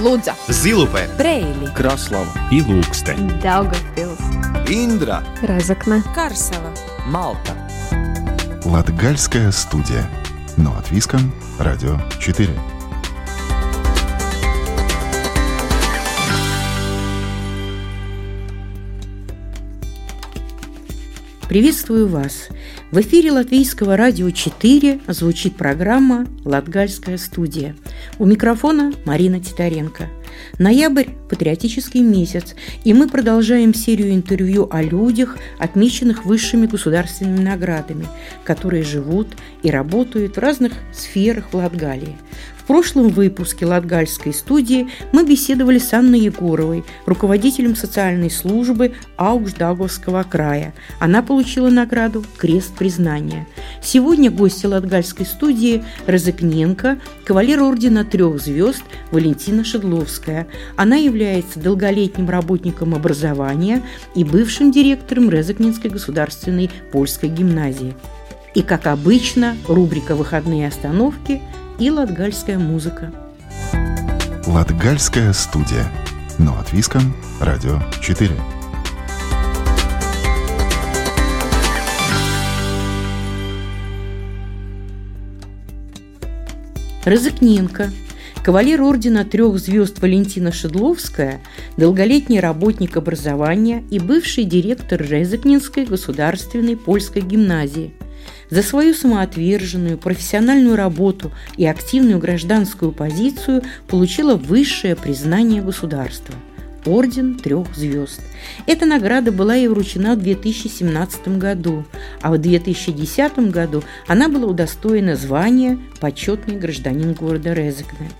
Лудза, Зилупе, Брейли, Краслава и Лукстē. Daugavpils, Индра Разокна, Карсела. Малта Латгальская студия. Но от Виском. Радио 4. Приветствую вас! В эфире Латвийского радио 4 звучит программа «Латгальская студия». У микрофона Марина Титаренко. Ноябрь – патриотический месяц, и мы продолжаем серию интервью о людях, отмеченных высшими государственными наградами, которые живут и работают в разных сферах в Латгалии. Прошлом выпуске Латгальской студии мы беседовали с Анной Егоровой, руководителем социальной службы Аугждаговского края. Она получила награду «Крест признания». Сегодня гости Латгальской студии Розыкненко, кавалер ордена трех звезд Валентина Шедловская. Она является долголетним работником образования и бывшим директором Резакненской государственной польской гимназии. И, как обычно, рубрика «Выходные остановки» и латгальская музыка. Латгальская студия. Но от Виском. Радио 4. Розыкненко, кавалер ордена трех звезд Валентина Шедловская, долголетний работник образования и бывший директор Резакнинской государственной польской гимназии. За свою самоотверженную профессиональную работу и активную гражданскую позицию получила высшее признание государства – Орден трех звезд. Эта награда была ей вручена в 2017 году, а в 2010 году она была удостоена звания «Почетный гражданин города Резекне».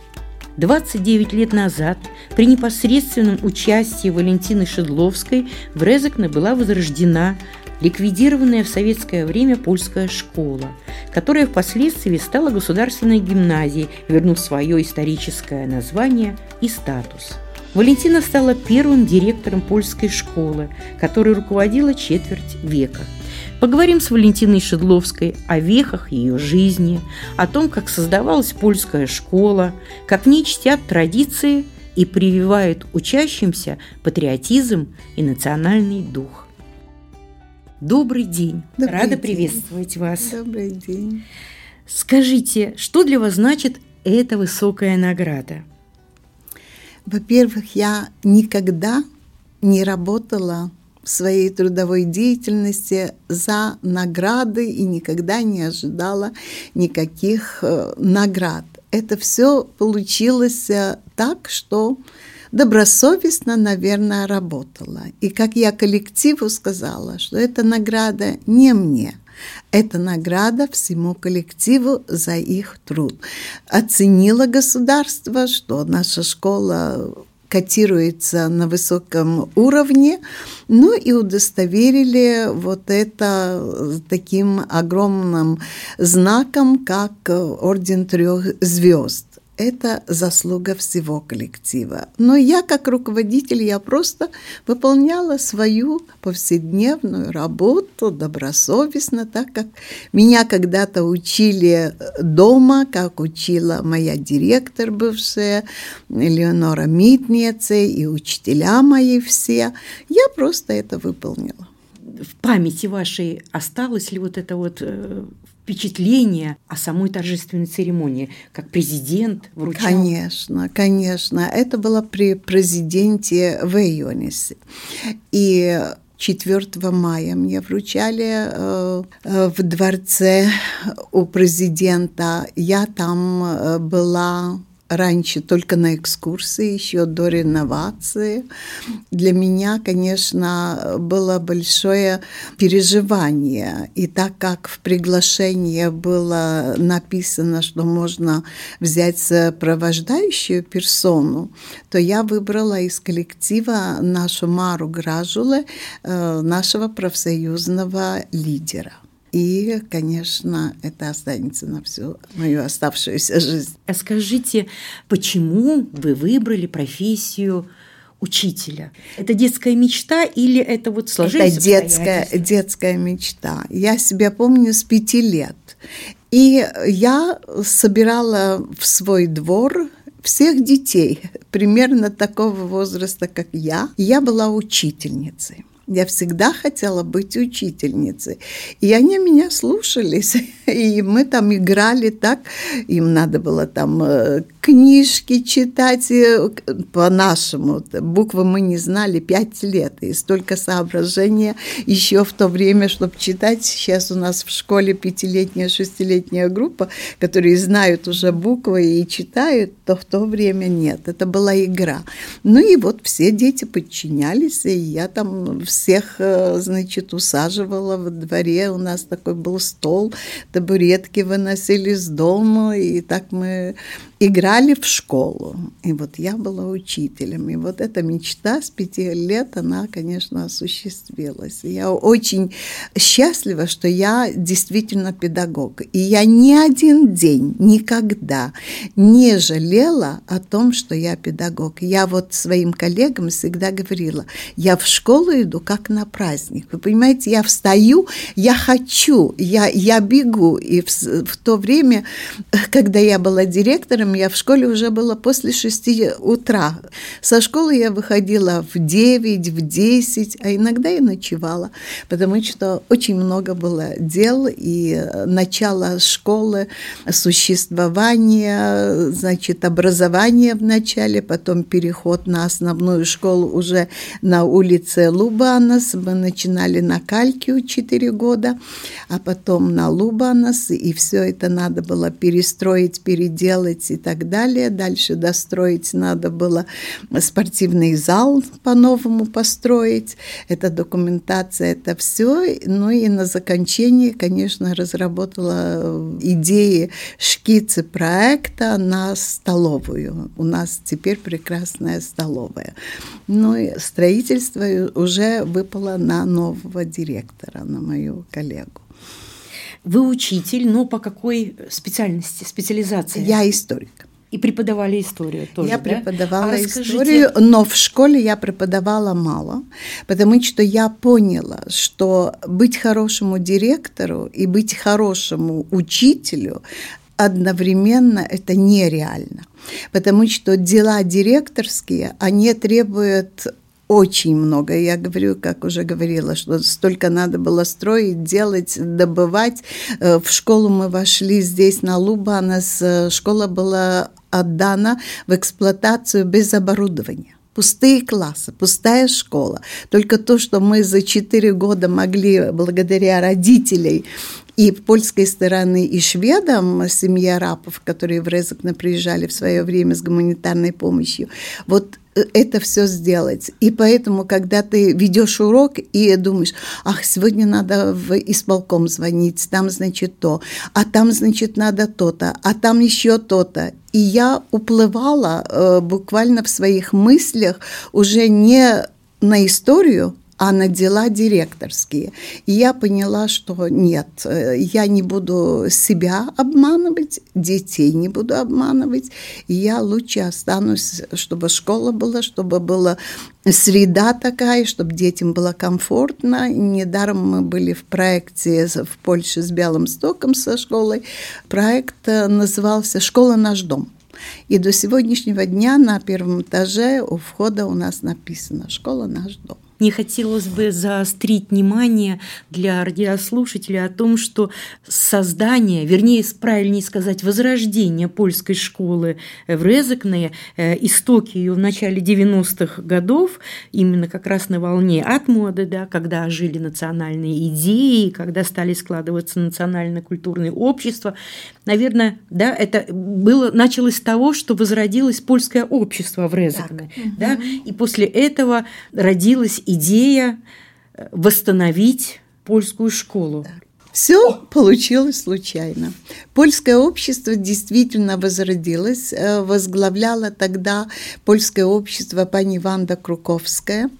29 лет назад при непосредственном участии Валентины Шедловской в Резекне была возрождена ликвидированная в советское время польская школа, которая впоследствии стала государственной гимназией, вернув свое историческое название и статус. Валентина стала первым директором польской школы, которой руководила четверть века. Поговорим с Валентиной Шедловской о вехах ее жизни, о том, как создавалась польская школа, как в чтят традиции и прививают учащимся патриотизм и национальный дух. Добрый день. Добрый Рада день. приветствовать вас. Добрый день. Скажите, что для вас значит эта высокая награда? Во-первых, я никогда не работала в своей трудовой деятельности за награды и никогда не ожидала никаких э, наград. Это все получилось э, так, что добросовестно, наверное, работала. И как я коллективу сказала, что эта награда не мне, это награда всему коллективу за их труд. Оценило государство, что наша школа котируется на высоком уровне, ну и удостоверили вот это таким огромным знаком, как Орден Трех Звезд это заслуга всего коллектива. Но я, как руководитель, я просто выполняла свою повседневную работу добросовестно, так как меня когда-то учили дома, как учила моя директор бывшая, Леонора Митница и учителя мои все. Я просто это выполнила. В памяти вашей осталось ли вот это вот э, впечатление о самой торжественной церемонии, как президент вручал? Конечно, конечно. Это было при президенте Вейонисе. И 4 мая мне вручали э, э, в дворце у президента. Я там э, была раньше только на экскурсии, еще до реновации. Для меня, конечно, было большое переживание. И так как в приглашении было написано, что можно взять сопровождающую персону, то я выбрала из коллектива нашу Мару Гражуле, нашего профсоюзного лидера. И, конечно, это останется на всю мою оставшуюся жизнь. А скажите, почему вы выбрали профессию учителя? Это детская мечта или это вот сложилось? Это детская, детская мечта. Я себя помню с пяти лет. И я собирала в свой двор всех детей примерно такого возраста, как я, я была учительницей. Я всегда хотела быть учительницей. И они меня слушались. И мы там играли так. Им надо было там э, книжки читать э, по-нашему. Буквы мы не знали пять лет. И столько соображения еще в то время, чтобы читать. Сейчас у нас в школе пятилетняя, шестилетняя группа, которые знают уже буквы и читают, то в то время нет. Это была игра. Ну и вот все дети подчинялись, и я там всех, э, значит, усаживала во дворе. У нас такой был стол, табуретки выносили с дома, и так мы играли в школу. И вот я была учителем. И вот эта мечта с пяти лет, она, конечно, осуществилась. И я очень счастлива, что я действительно педагог. И я ни один день, никогда не жалела о том, что я педагог. Я вот своим коллегам всегда говорила, я в школу иду как на праздник. Вы понимаете, я встаю, я хочу, я, я бегу. И в, в то время, когда я была директором, вечером я в школе уже была после шести утра. Со школы я выходила в девять, в десять, а иногда и ночевала, потому что очень много было дел, и начало школы, существование, значит, образование в начале, потом переход на основную школу уже на улице Лубанас. Мы начинали на Калькию 4 года, а потом на Лубанас, и все это надо было перестроить, переделать и так далее. Дальше достроить надо было спортивный зал по-новому построить. Это документация, это все. Ну и на закончении, конечно, разработала идеи, шкицы проекта на столовую. У нас теперь прекрасная столовая. Ну и строительство уже выпало на нового директора, на мою коллегу. Вы учитель, но по какой специальности, специализации? Я историк. И преподавали историю тоже, Я да? преподавала а историю, но в школе я преподавала мало, потому что я поняла, что быть хорошему директору и быть хорошему учителю одновременно это нереально. Потому что дела директорские, они требуют очень много. Я говорю, как уже говорила, что столько надо было строить, делать, добывать. Э, в школу мы вошли здесь на Лубанас. Э, школа была отдана в эксплуатацию без оборудования пустые классы, пустая школа. Только то, что мы за четыре года могли, благодаря родителей и польской стороны, и шведам, семья рапов, которые в Резекне приезжали в свое время с гуманитарной помощью, вот это все сделать. И поэтому, когда ты ведешь урок и думаешь, ах, сегодня надо в исполком звонить, там, значит, то, а там, значит, надо то-то, а там еще то-то. И я уплывала э, буквально в своих мыслях уже не на историю, а на дела директорские. И я поняла, что нет, э, я не буду себя обманывать, детей не буду обманывать, я лучше останусь, чтобы школа была, чтобы была среда такая, чтобы детям было комфортно. Недаром мы были в проекте в Польше с Белым Стоком со школой. Проект э, назывался «Школа наш дом». И до сегодняшнего дня на первом этаже у входа у нас написано «Школа наш дом» не хотелось бы заострить внимание для радиослушателей о том, что создание, вернее, правильнее сказать, возрождение польской школы в Резекне, э, истоки ее в начале 90-х годов, именно как раз на волне от моды, да, когда жили национальные идеи, когда стали складываться национально-культурные общества. Наверное, да, это было, началось с того, что возродилось польское общество в Резекне. Да, и после этого родилась идея э, восстановить польскую школу. Все получилось случайно. Польское общество действительно возродилось. Э, возглавляла тогда польское общество пани Ванда Круковская.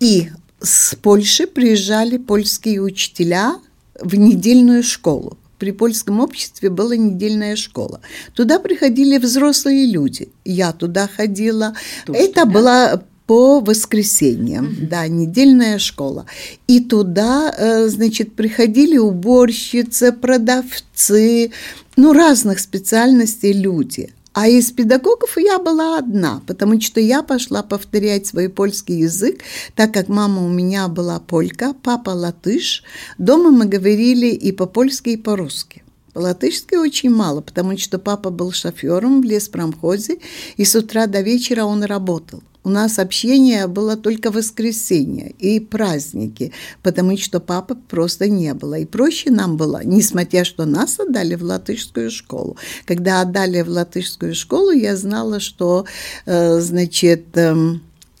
И с Польши приезжали польские учителя в недельную школу. При польском обществе была недельная школа. Туда приходили взрослые люди. Я туда ходила. Тоже, Это да? была по воскресеньям, mm-hmm. да, недельная школа. И туда, э, значит, приходили уборщицы, продавцы, ну, разных специальностей люди. А из педагогов я была одна, потому что я пошла повторять свой польский язык, так как мама у меня была полька, папа латыш. Дома мы говорили и по-польски, и по-русски. По-латышски очень мало, потому что папа был шофером в леспромхозе, и с утра до вечера он работал. У нас общение было только в воскресенье и праздники, потому что папы просто не было. И проще нам было, несмотря что нас отдали в латышскую школу. Когда отдали в латышскую школу, я знала, что, э, значит, э,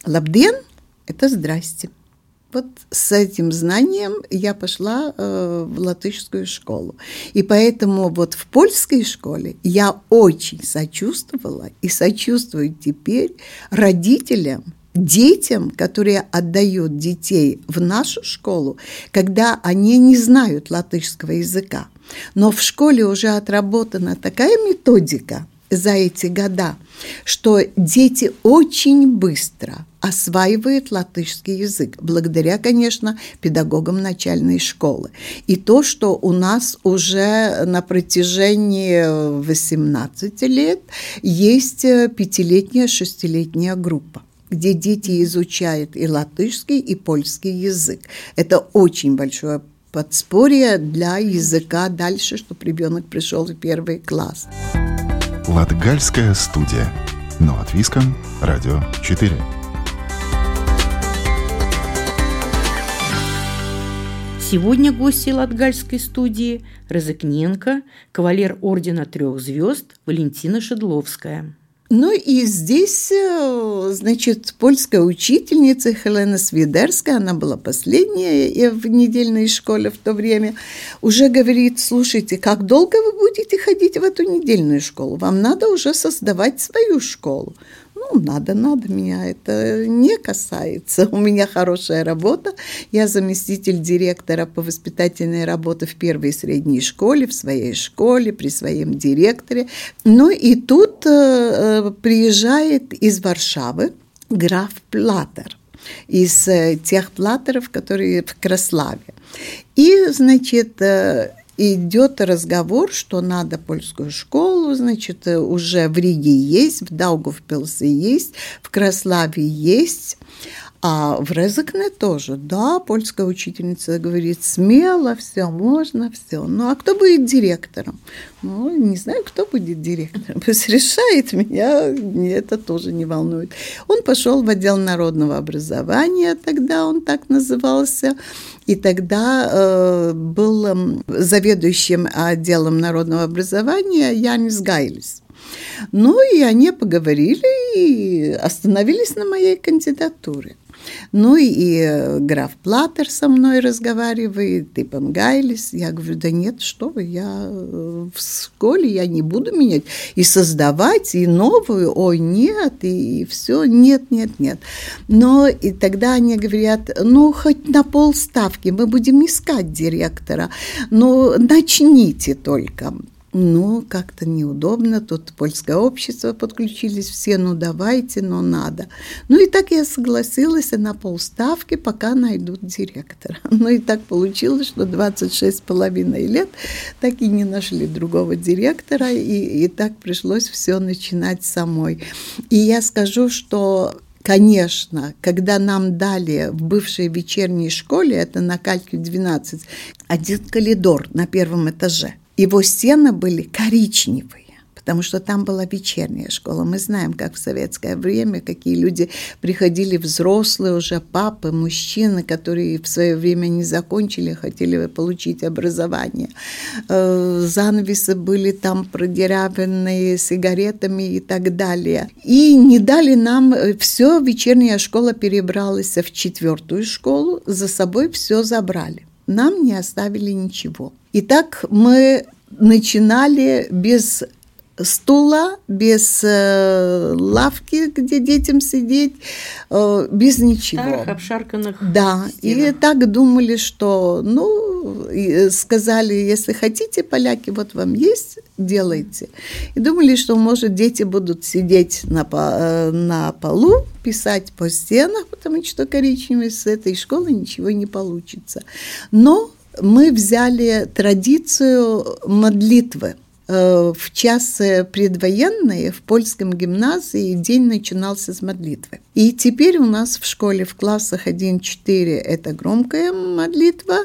лабден – это «здрасте». Вот с этим знанием я пошла э, в латышскую школу. И поэтому вот в польской школе я очень сочувствовала и сочувствую теперь родителям, детям, которые отдают детей в нашу школу, когда они не знают латышского языка. Но в школе уже отработана такая методика за эти года, что дети очень быстро – осваивает латышский язык, благодаря, конечно, педагогам начальной школы. И то, что у нас уже на протяжении 18 лет есть пятилетняя, шестилетняя группа где дети изучают и латышский, и польский язык. Это очень большое подспорье для языка дальше, чтобы ребенок пришел в первый класс. Латгальская студия. Но от Виском. Радио 4. Сегодня гости Латгальской студии Розыкненко, кавалер Ордена Трех Звезд Валентина Шедловская. Ну и здесь, э, значит, польская учительница Хелена Свидерская, она была последняя в недельной школе в то время, уже говорит, слушайте, как долго вы будете ходить в эту недельную школу? Вам надо уже создавать свою школу. Ну, надо, надо, меня это не касается. У меня хорошая работа. Я заместитель директора по воспитательной работе в первой и средней школе, в своей школе, при своем директоре. Ну и тут э, э приезжает из Варшавы граф Платер из э, тех платеров, которые в Краславе. И, значит, э, идет разговор, что надо польскую школу, значит, уже в Риге есть, в Даугавпилсе есть, в Краславе есть. А в Резекне тоже, да, польская учительница говорит, смело, все, можно, все. Ну, а кто будет директором? Ну, не знаю, кто будет директором. Пусть решает меня, это тоже не волнует. Он пошел в отдел народного образования, тогда он так назывался, и тогда э, был заведующим отделом народного образования Янис Гайлис. Ну, и они поговорили и остановились на моей кандидатуре. Ну и э, граф Платер со мной разговаривает, и Пангайлис. Я говорю, да нет, что вы, я э, в школе, я не буду менять и создавать, и новую, ой, нет, и, и все, нет, нет, нет. Но и тогда они говорят, ну, хоть на полставки, мы будем искать директора, но начните только. Ну, как-то неудобно, тут польское общество подключились все, ну давайте, но надо. Ну и так я согласилась на полставки, пока найдут директора. Ну и так получилось, что 26 с половиной лет так и не нашли другого директора, и, и так пришлось все начинать самой. И я скажу, что Конечно, когда нам дали в бывшей вечерней школе, это на Кальке 12, один коридор на первом этаже – его стены были коричневые, потому что там была вечерняя школа. Мы знаем, как в советское время, какие люди приходили взрослые уже, папы, мужчины, которые в свое время не закончили, хотели получить образование. Э, занавесы были там продерявленные сигаретами и так далее. И не дали нам, э, все, вечерняя школа перебралась в четвертую школу, за собой все забрали. Нам не оставили ничего. Итак, мы начинали без стула, без э, лавки, где детям сидеть, э, без ничего. Старых обшарканных Да, стенах. и так думали, что, ну, сказали, если хотите, поляки, вот вам есть, делайте. И думали, что, может, дети будут сидеть на, э, на полу, писать по стенах, потому что коричневый с этой школы ничего не получится. Но мы взяли традицию молитвы э, в час предвоенные в польском гимназии день начинался с молитвы. И теперь у нас в школе в классах 1-4 это громкая молитва,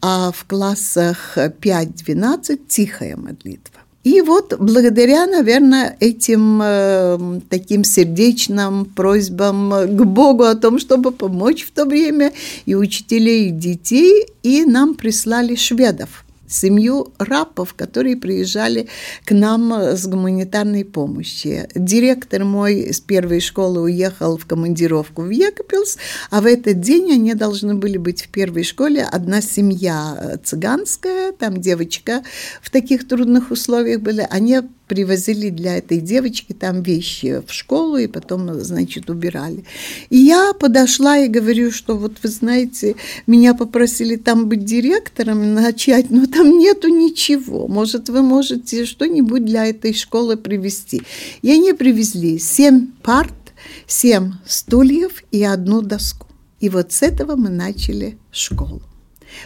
а в классах 5-12 тихая молитва. И вот благодаря, наверное, этим э, таким сердечным просьбам к Богу о том, чтобы помочь в то время и учителей, и детей, и нам прислали шведов семью рапов, которые приезжали к нам с гуманитарной помощью. Директор мой с первой школы уехал в командировку в Екапилс, а в этот день они должны были быть в первой школе. Одна семья цыганская, там девочка в таких трудных условиях были, они привозили для этой девочки там вещи в школу и потом, значит, убирали. И я подошла и говорю, что вот вы знаете, меня попросили там быть директором, начать, но там нету ничего. Может, вы можете что-нибудь для этой школы привезти. И они привезли семь парт, семь стульев и одну доску. И вот с этого мы начали школу.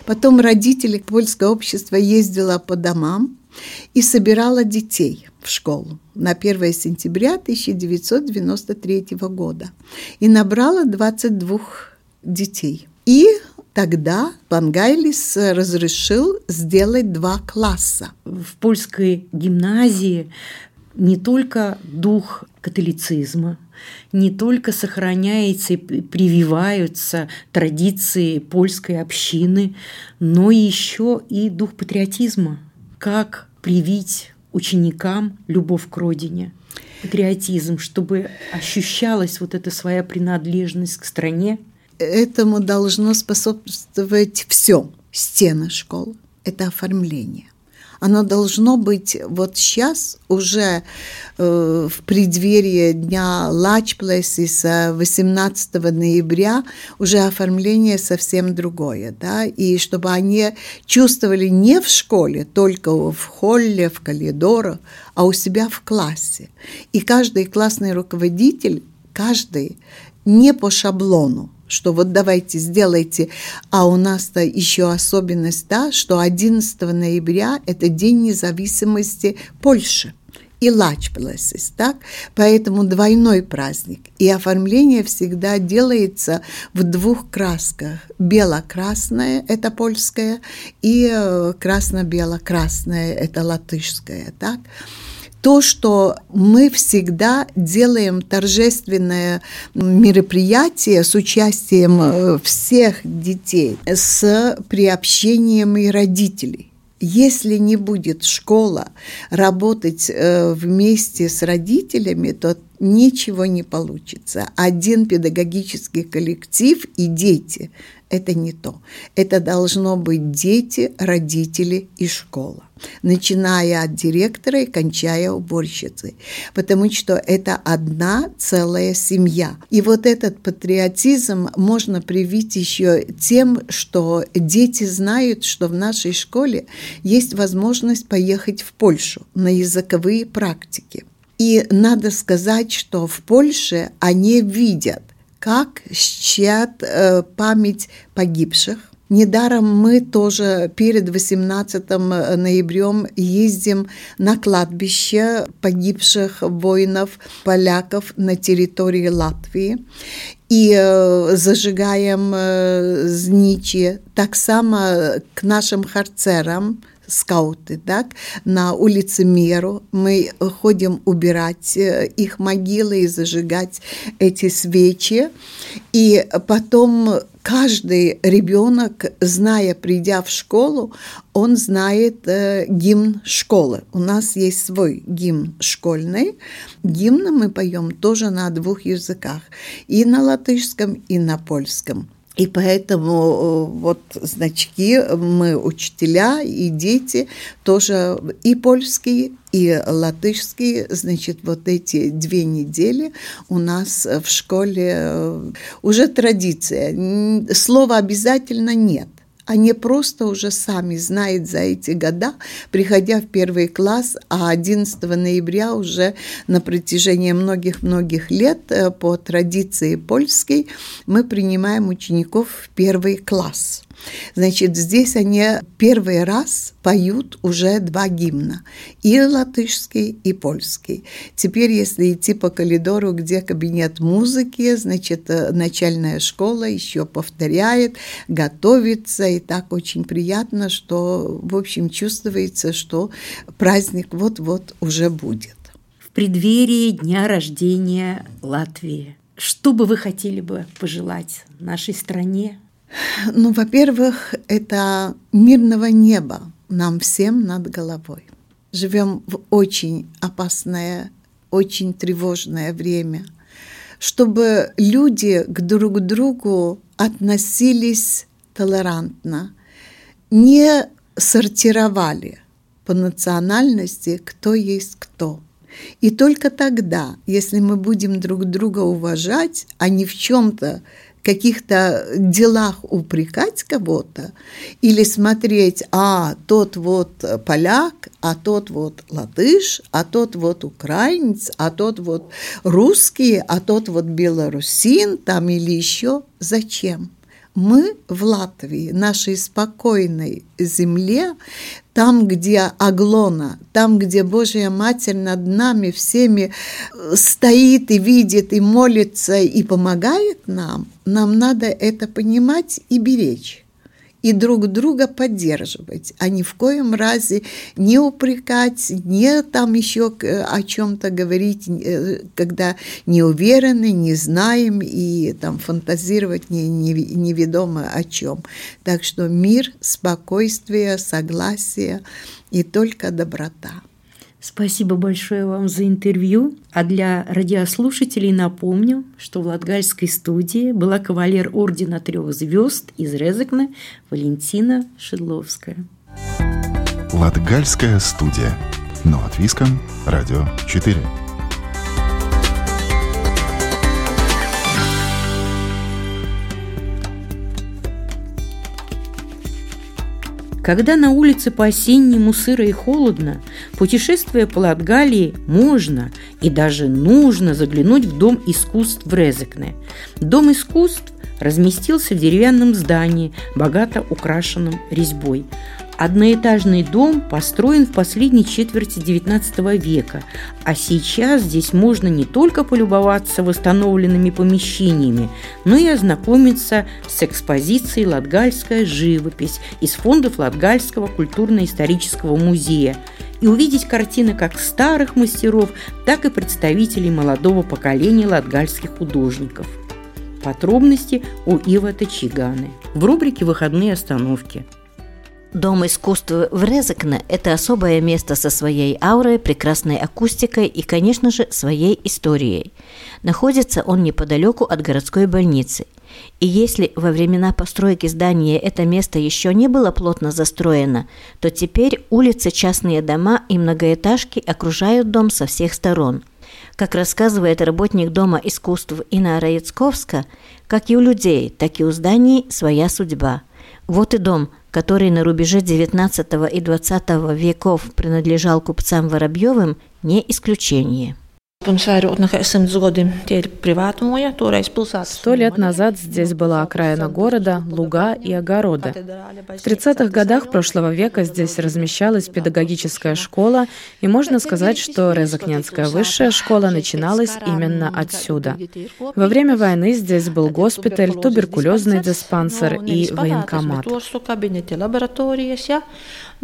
Потом родители польское общество ездило по домам и собирала детей в школу на 1 сентября 1993 года и набрала 22 детей. И тогда Пангайлис разрешил сделать два класса. В польской гимназии не только дух католицизма, не только сохраняется и прививаются традиции польской общины, но еще и дух патриотизма. Как привить ученикам любовь к родине, патриотизм, чтобы ощущалась вот эта своя принадлежность к стране. Этому должно способствовать все. Стены школы – это оформление оно должно быть вот сейчас уже э, в преддверии дня Лачплесиса 18 ноября уже оформление совсем другое, да, и чтобы они чувствовали не в школе, только в холле, в коридорах, а у себя в классе. И каждый классный руководитель, каждый не по шаблону, что вот давайте сделайте, а у нас-то еще особенность та, что 11 ноября – это День независимости Польши и Лачплесис, так? Поэтому двойной праздник. И оформление всегда делается в двух красках. Бело-красное – это польское, и э, красно-бело-красное – это латышское, так? То, что мы всегда делаем торжественное мероприятие с участием э, всех детей, с приобщением и родителей. Если не будет школа работать э, вместе с родителями, то ничего не получится. Один педагогический коллектив и дети – это не то. Это должно быть дети, родители и школа, начиная от директора и кончая уборщицей, потому что это одна целая семья. И вот этот патриотизм можно привить еще тем, что дети знают, что в нашей школе есть возможность поехать в Польшу на языковые практики – и надо сказать, что в Польше они видят, как чтят э, память погибших. Недаром мы тоже перед 18 ноябрем ездим на кладбище погибших воинов, поляков на территории Латвии и э, зажигаем э, зничи. Так само к нашим харцерам – скауты, так, на улице Меру. Мы ходим убирать э, их могилы и зажигать эти свечи. И потом каждый ребенок, зная, придя в школу, он знает э, гимн школы. У нас есть свой гимн школьный. Гимн мы поем тоже на двух языках, и на латышском, и на польском. И поэтому э, вот значки мы учителя и дети тоже и польские, и латышские, значит, вот эти две недели у нас в школе э, уже традиция. Слова обязательно нет они просто уже сами знают за эти года, приходя в первый класс, а 11 ноября уже на протяжении многих-многих лет э, по традиции польской мы принимаем учеников в первый класс. Значит, здесь они первый раз поют уже два гимна, и латышский, и польский. Теперь, если идти по коридору, где кабинет музыки, значит, э, начальная школа еще повторяет, готовится, и так очень приятно, что, в общем, чувствуется, что праздник вот-вот уже будет. В преддверии дня рождения Латвии что бы вы хотели бы пожелать нашей стране? Ну, во-первых, это мирного неба нам всем над головой. Живем в очень опасное, очень тревожное время. Чтобы люди к друг другу относились толерантно, не сортировали по национальности, кто есть кто – и только тогда, если мы будем друг друга уважать, а не в чем-то каких-то делах упрекать кого-то или смотреть, а тот вот поляк, а тот вот латыш, а тот вот украинец, а тот вот русский, а тот вот белорусин там или еще. Зачем? Мы в Латвии, нашей спокойной земле, там, где Аглона, там, где Божья Матерь над нами всеми э, стоит и видит, и молится, и помогает нам, нам надо это понимать и беречь и друг друга поддерживать, а ни в коем разе не упрекать, не там еще о чем-то говорить, э, когда не уверены, не знаем и там фантазировать не, не, неведомо о чем. Так что мир, спокойствие, согласие и только доброта. Спасибо большое вам за интервью. А для радиослушателей напомню, что в Латгальской студии была кавалер Ордена Трех Звезд из Резекна Валентина Шедловская. Латгальская студия. Но от Виском. Радио 4. Когда на улице по-осеннему сыро и холодно, путешествуя по Латгалии, можно и даже нужно заглянуть в Дом искусств в Резекне. Дом искусств разместился в деревянном здании, богато украшенном резьбой. Одноэтажный дом построен в последней четверти XIX века, а сейчас здесь можно не только полюбоваться восстановленными помещениями, но и ознакомиться с экспозицией «Латгальская живопись» из фондов Латгальского культурно-исторического музея и увидеть картины как старых мастеров, так и представителей молодого поколения латгальских художников. Подробности у Ива Тачиганы в рубрике «Выходные остановки». Дом искусства в Резекне – это особое место со своей аурой, прекрасной акустикой и, конечно же, своей историей. Находится он неподалеку от городской больницы. И если во времена постройки здания это место еще не было плотно застроено, то теперь улицы, частные дома и многоэтажки окружают дом со всех сторон. Как рассказывает работник Дома искусств Инна Раецковска, как и у людей, так и у зданий своя судьба. Вот и дом – который на рубеже XIX и XX веков принадлежал купцам Воробьевым, не исключение. Сто лет назад здесь была окраина города, луга и огороды. В 30-х годах прошлого века здесь размещалась педагогическая школа, и можно сказать, что Резакненская высшая школа начиналась именно отсюда. Во время войны здесь был госпиталь, туберкулезный диспансер и военкомат.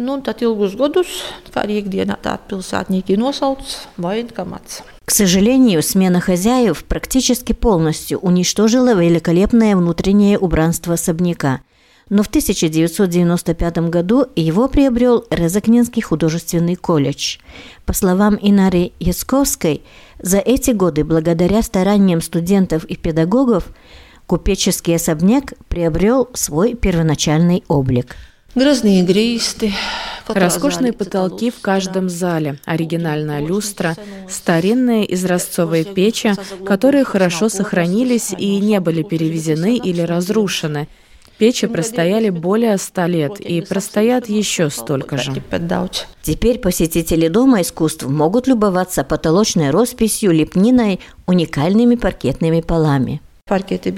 Nu, tad ilgus gadus, kā arī ikdienā tāda pilsētnieki nosauc военкомат. К сожалению, смена хозяев практически полностью уничтожила великолепное внутреннее убранство особняка. Но в 1995 году его приобрел Резакненский художественный колледж. По словам Инари Ясковской, за эти годы, благодаря стараниям студентов и педагогов, купеческий особняк приобрел свой первоначальный облик – Роскошные потолки в каждом зале, оригинальная люстра, старинные изразцовые печи, которые хорошо сохранились и не были перевезены или разрушены. Печи простояли более ста лет и простоят еще столько же. Теперь посетители Дома искусств могут любоваться потолочной росписью, лепниной, уникальными паркетными полами. Паркеты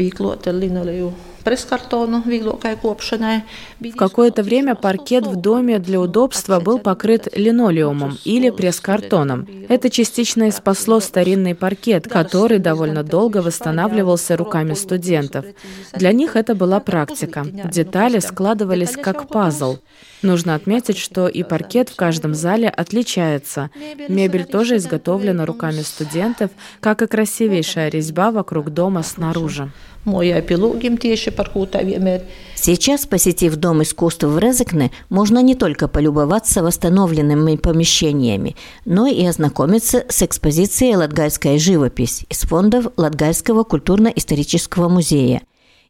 linoleju В какое-то время паркет в доме для удобства был покрыт линолеумом или пресс-картоном. Это частично и спасло старинный паркет, который довольно долго восстанавливался руками студентов. Для них это была практика. Детали складывались как пазл. Нужно отметить, что и паркет в каждом зале отличается. Мебель тоже изготовлена руками студентов, как и красивейшая резьба вокруг дома снаружи. Сейчас, посетив Дом искусств в Резекне, можно не только полюбоваться восстановленными помещениями, но и ознакомиться с экспозицией «Латгальская живопись» из фондов Латгальского культурно-исторического музея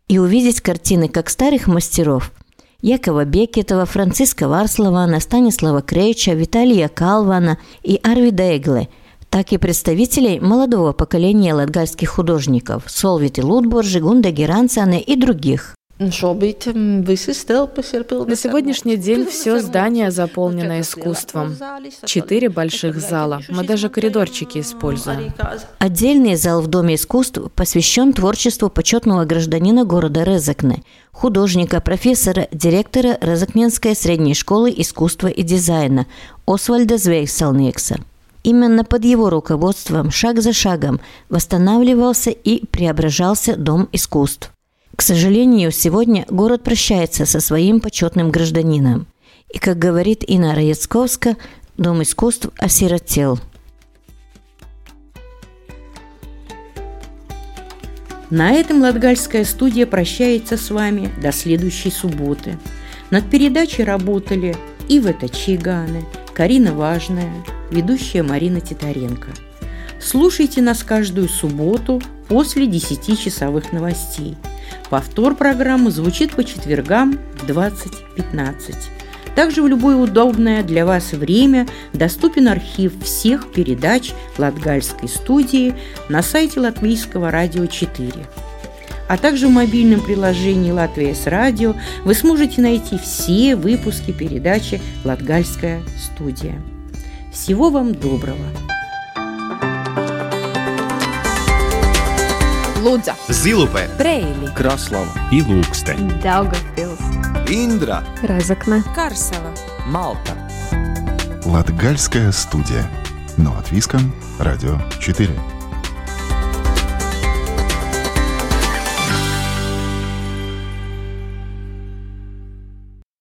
и увидеть картины как старых мастеров – Якова Бекетова, Франциска Варслована, Станислава Крейча, Виталия Калвана и Арвида Эгле – так и представителей молодого поколения латгальских художников Солвити Лутборжи, Гунда Геранцаны и других. На сегодняшний день все здание заполнено искусством. Четыре больших зала. Мы даже коридорчики используем. Отдельный зал в Доме искусств посвящен творчеству почетного гражданина города Резакне, художника, профессора, директора Резакненской средней школы искусства и дизайна Освальда Звейсалнекса. Именно под его руководством шаг за шагом восстанавливался и преображался Дом искусств. К сожалению, сегодня город прощается со своим почетным гражданином. И, как говорит Инна Яцковска, Дом искусств осиротел. На этом Латгальская студия прощается с вами до следующей субботы. Над передачей работали Ива Чиганы, Карина Важная, ведущая Марина Титаренко. Слушайте нас каждую субботу после 10-часовых новостей – Повтор программы звучит по четвергам в 20.15. Также в любое удобное для вас время доступен архив всех передач Латгальской студии на сайте Латвийского радио 4. А также в мобильном приложении «Латвия с радио» вы сможете найти все выпуски передачи «Латгальская студия». Всего вам доброго! Лудза, Zilupē, Preili, Kraslava, Ilūkste, Daugavpils, Индра, Разокна, Карсела, Малта. Латгальская студия. Но от Виском, Радио 4.